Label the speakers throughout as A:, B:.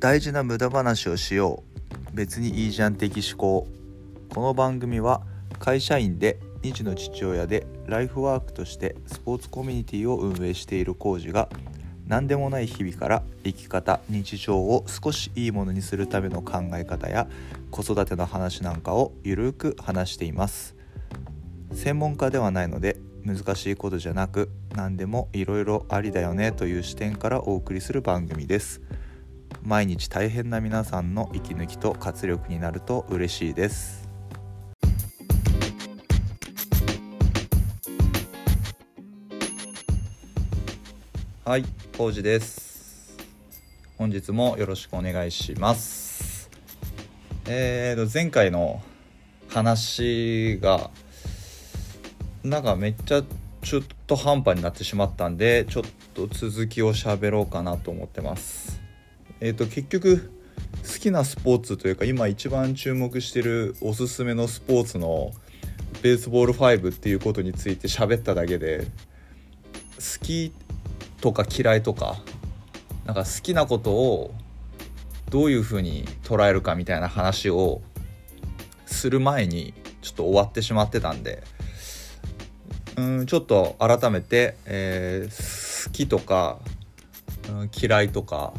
A: 大事な無駄話をしよう。別にいいじゃん的思考この番組は会社員で2児の父親でライフワークとしてスポーツコミュニティを運営しているコージが何でもない日々から生き方日常を少しいいものにするための考え方や子育ての話なんかをゆるく話しています。専門家ではないので難しいことじゃなく何でもいろいろありだよねという視点からお送りする番組です。毎日大変な皆さんの息抜きと活力になると嬉しいです。はい、コウジです。本日もよろしくお願いします。えーと前回の話がなんかめっちゃ中途半端になってしまったんでちょっと続きを喋ろうかなと思ってます。えっ、ー、と結局好きなスポーツというか今一番注目してるおすすめのスポーツのベースボール5っていうことについて喋っただけで好きとか嫌いとかなんか好きなことをどういうふうに捉えるかみたいな話をする前にちょっと終わってしまってたんでうんちょっと改めて、えー、好きとか、うん、嫌いとか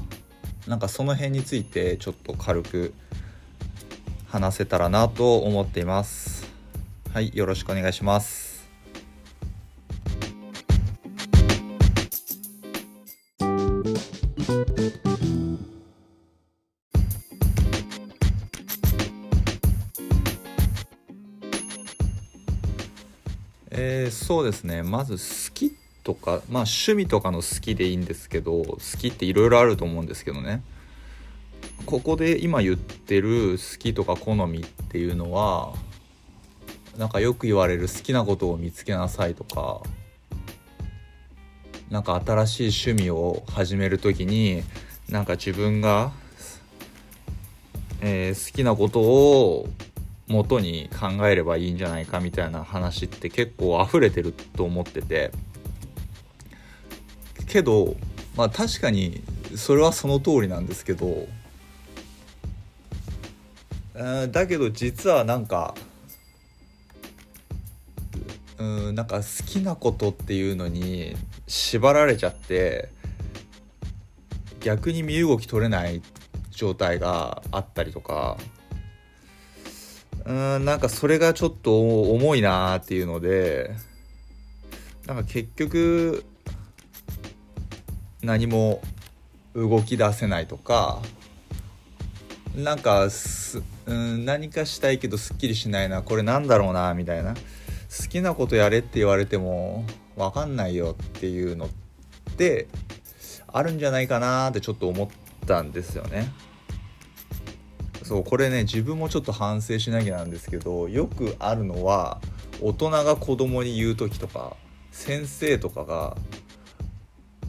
A: なんかその辺についてちょっと軽く話せたらなと思っています。はいよろしくお願いします。えー、そうですね。まず好きっとかまあ趣味とかの好きでいいんですけど好きっていろいろあると思うんですけどね。ここで今言ってる好きとか好みっていうのはなんかよく言われる好きなことを見つけなさいとかなんか新しい趣味を始める時になんか自分が、えー、好きなことを元に考えればいいんじゃないかみたいな話って結構溢れてると思ってて。けどまあ確かにそれはその通りなんですけどだけど実はなんかうんなんか好きなことっていうのに縛られちゃって逆に身動き取れない状態があったりとかうんなんかそれがちょっと重いなーっていうのでなんか結局何も動き出せないとかなんかす、うん、何かしたいけどすっきりしないなこれなんだろうなみたいな好きなことやれって言われても分かんないよっていうのってあるんじゃないかなってちょっと思ったんですよね。そうこれね自分もちょっと反省しなきゃなんですけどよくあるのは大人が子供に言う時とか先生とかが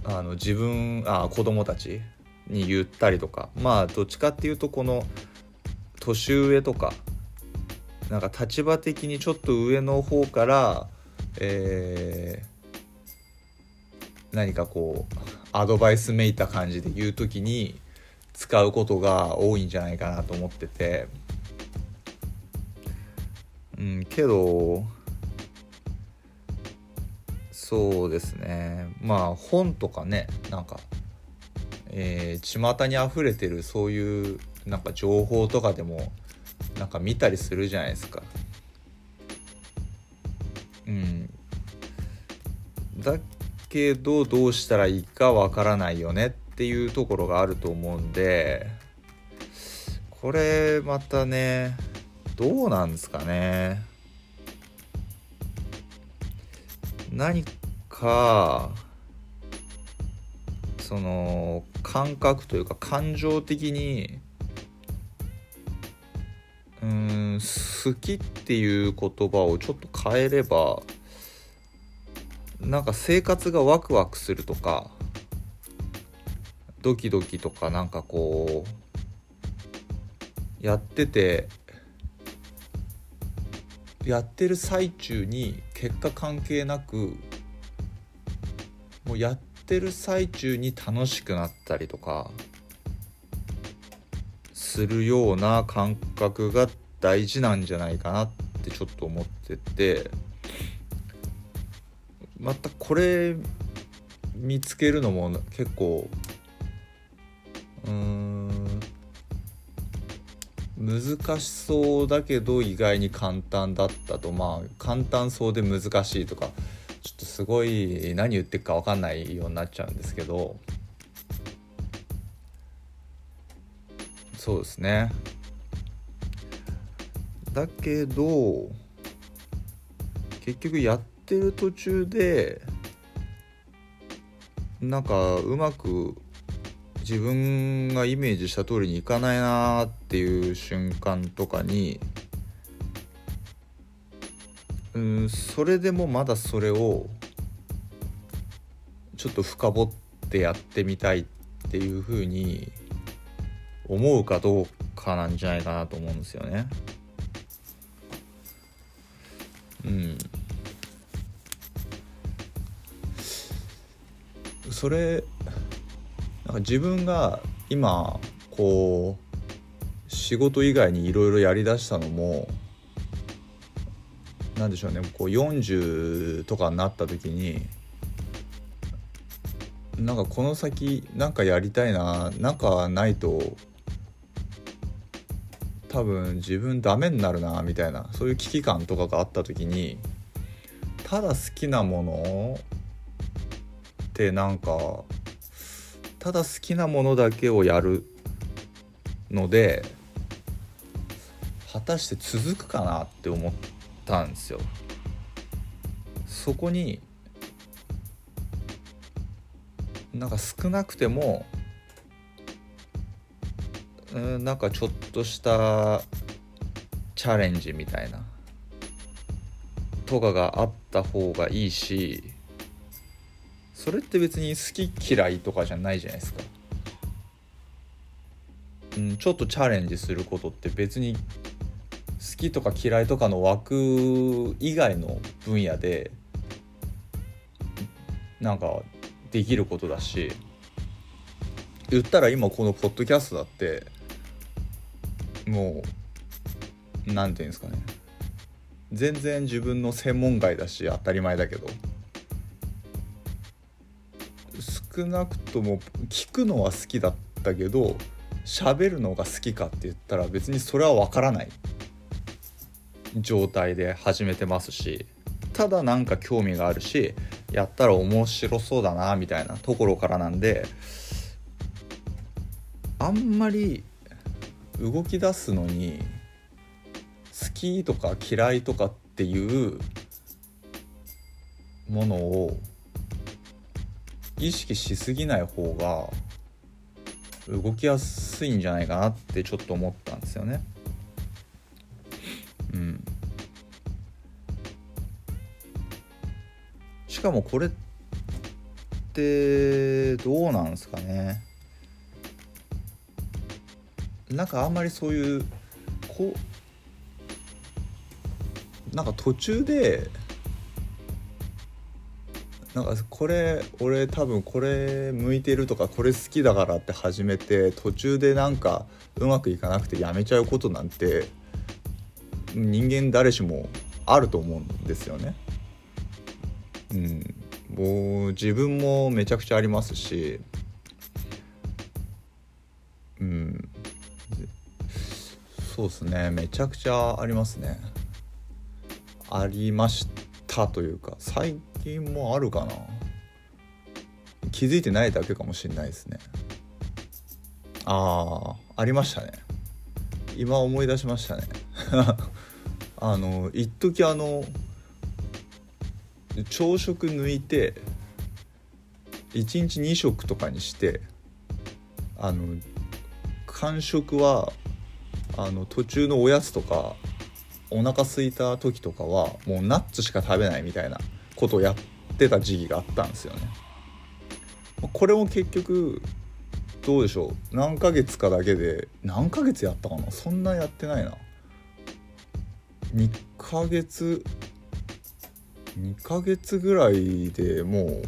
A: あの自分あ子供たちに言ったりとか。まあどっちかっていうとこの年上とかなんか立場的にちょっと上の方から、えー、何かこうアドバイスめいた感じで言う時に使うことが多いんじゃないかなと思ってて。うんけどそうですね。まあ本とかねなんかえー、巷にあふれてるそういうなんか情報とかでもなんか見たりするじゃないですか。うん、だけどどうしたらいいかわからないよねっていうところがあると思うんでこれまたねどうなんですかね。何かその感覚というか感情的にうん好きっていう言葉をちょっと変えればなんか生活がワクワクするとかドキドキとかなんかこうやっててやってる最中に結果関係なくもうやってる最中に楽しくなったりとかするような感覚が大事なんじゃないかなってちょっと思っててまたこれ見つけるのも結構うん難しそうだけど意外に簡単だったと。まあ簡単そうで難しいとかすごい何言ってるか分かんないようになっちゃうんですけど。そうですね。だけど結局やってる途中でなんかうまく自分がイメージした通りにいかないなっていう瞬間とかにうんそれでもまだそれをちょっと深掘ってやってみたいっていうふうに思うかどうかなんじゃないかなと思うんですよね。うんそれなんか自分が今こう仕事以外にいろいろやりだしたのもなんでしょうねこう40とかになった時になんかこの先なんかやりたいななんかないと多分自分ダメになるなみたいなそういう危機感とかがあった時にただ好きなものってなんかただ好きなものだけをやるので果たして続くかなって思ったんですよ。そこになんか少なくてもうんなんかちょっとしたチャレンジみたいなとかがあった方がいいしそれって別に好き嫌いとかじゃないじゃないですか。うん、ちょっとチャレンジすることって別に好きとか嫌いとかの枠以外の分野でなんかできることだし言ったら今このポッドキャストだってもう何て言うんですかね。全然自分の専門外だし当たり前だけど。少なくとも聞くのは好きだったけど喋るのが好きかって言ったら別にそれは分からない。状態で始めてますしただなんか興味があるしやったら面白そうだなみたいなところからなんであんまり動き出すのに好きとか嫌いとかっていうものを意識しすぎない方が動きやすいんじゃないかなってちょっと思ったんですよね。うん、しかもこれってどうなんすかねなんかあんまりそういうこうなんか途中でなんかこれ俺多分これ向いてるとかこれ好きだからって始めて途中でなんかうまくいかなくてやめちゃうことなんて人間誰しもあると思うんですよね。うん、もう自分もめちゃくちゃありますし、うん、そうですね。めちゃくちゃありますね。ありましたというか最近もあるかな。気づいてないだけかもしれないですね。ああありましたね。今思い出しましたね。あの一時あの朝食抜いて1日2食とかにしてあの間食はあの途中のおやつとかお腹空いた時とかはもうナッツしか食べないみたいなことをやってた時期があったんですよね。これも結局どうでしょう？何ヶ月かだけで何ヶ月やったかな？そんなやってないな。2ヶ月2ヶ月ぐらいでもう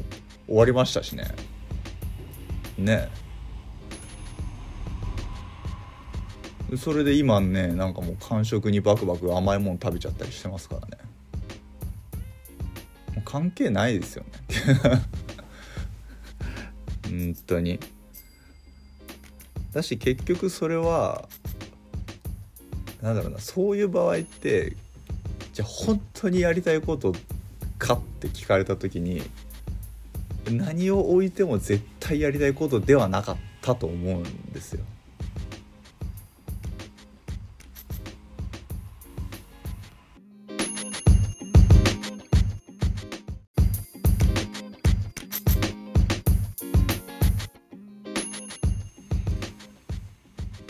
A: 終わりましたしね。ね。それで今ねなんかもう間食にバクバク甘いもの食べちゃったりしてますからね。もう関係ないですよね。本当に。だし結局それはなんだろうなそういう場合ってじゃあ本当にやりたいことかって聞かれた時に何を置いても絶対やりたいことではなかったと思うんですよ。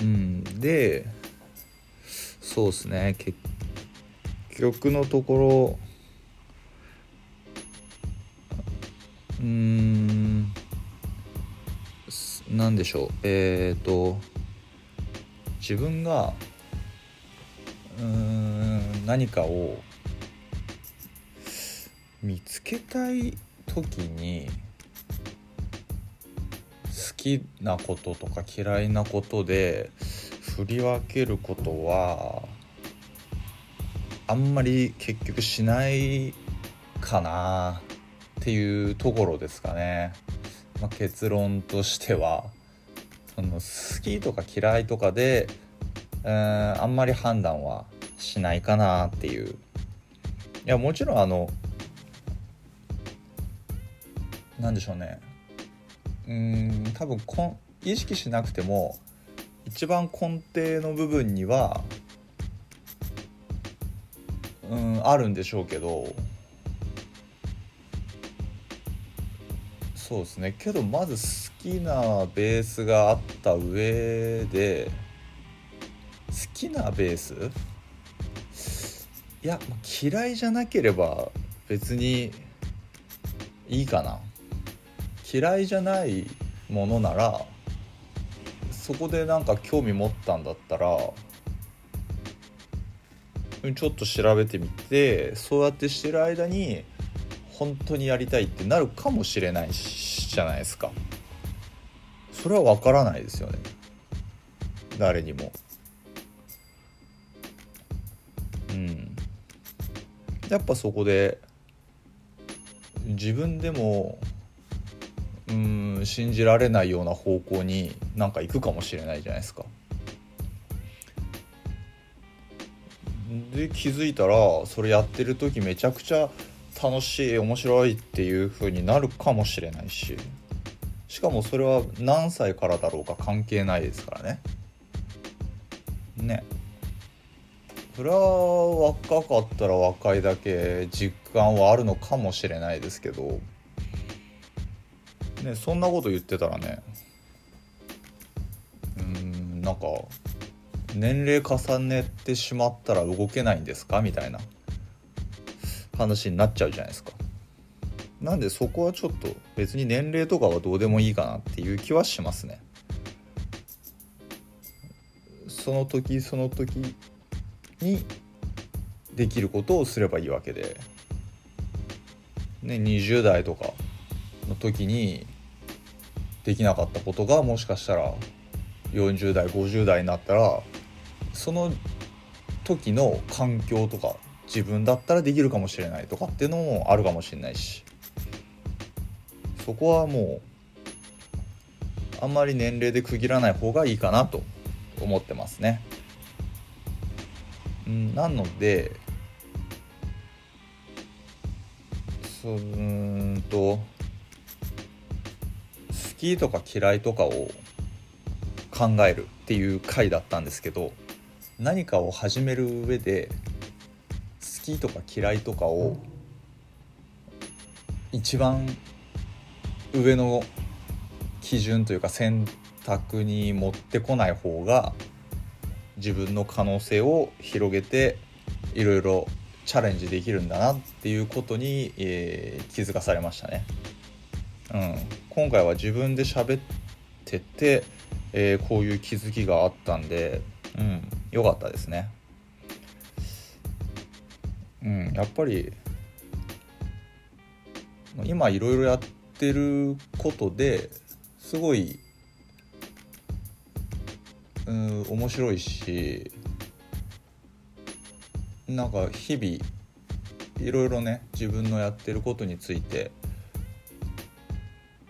A: うんでそうですね結局のところうん。何でしょう。えっ、ー、と自分がうん何かを見つけたい時に好きなこととか嫌いなことで振り分けることはあんまり結局しないかな。っていうところですかね、まあ、結論としてはその好きとか嫌いとかでうんあんまり判断はしないかなっていう。いやもちろんあのなんでしょうね。うん多分こん意識しなくても一番根底の部分にはうんあるんでしょうけどそうですね。けどまず好きなベースがあった上で好きなベース？いや嫌いじゃなければ別にいいかな。嫌いじゃないものならそこでなんか興味持ったんだったらちょっと調べてみてそうやってしてる間に本当にやりたいってなるかもしれないじゃないですか。それは分からないですよね。誰にも。うん。やっぱそこで自分でもうん信じられないような方向になんか行くかもしれないじゃないですか。で気づいたらそれやってる時めちゃくちゃ楽しい面白いっていう風になるかもしれないし。しかもそれは何歳からだろうか関係ないですからね。ね。それは若かったら若いだけ実感はあるのかもしれないですけど。ねそんなこと言ってたらね。うんなんか年齢重ねてしまったら動けないんですか？みたいな。話になっちゃうじゃないですか。なんでそこはちょっと別に年齢とかはどうでもいいかなっていう気はしますね。その時その時にできることをすればいいわけで。ね20代とかの時にできなかったことがもしかしたら40代50代になったらその時の環境とか自分だったらできるかもしれないとかっていうのもあるかもしれないしそこはもうあんまり年齢で区切らない方がいいかなと思ってますね。ん、なのでそうんと好きとか嫌いとかを考えるっていう回だったんですけど何かを始める上できとか嫌いとかを一番上の基準というか選択に持ってこない方が自分の可能性を広げていろいろチャレンジできるんだなっていうことに、えー、気づかされましたね。うん、今回は自分で喋ってて、えー、こういう気づきがあったんで、うん、よかったですね。うん、やっぱり今いろいろやってることですごいうん面白いしなんか日々いろいろね自分のやってることについて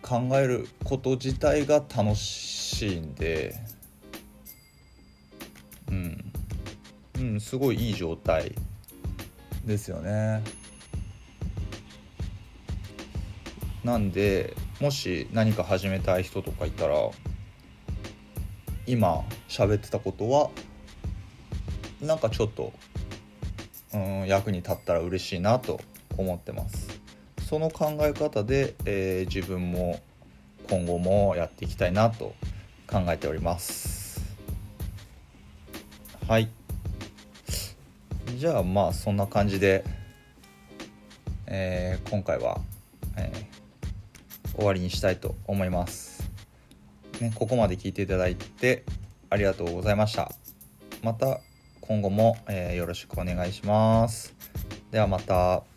A: 考えること自体が楽しいんでうん、うん、すごいいい状態。ですよね。なんでもし何か始めたい人とかいたら今喋ってたことはなんかちょっと、うん、役に立ったら嬉しいなと思ってます。その考え方で、えー自分も今後もやっていきたいなと考えております。はい。じゃあまあそんな感じで、えー今回は、えー終わりにしたいと思います、ね、ここまで聞いていただいてありがとうございました。また今後も、えーよろしくお願いします。ではまた。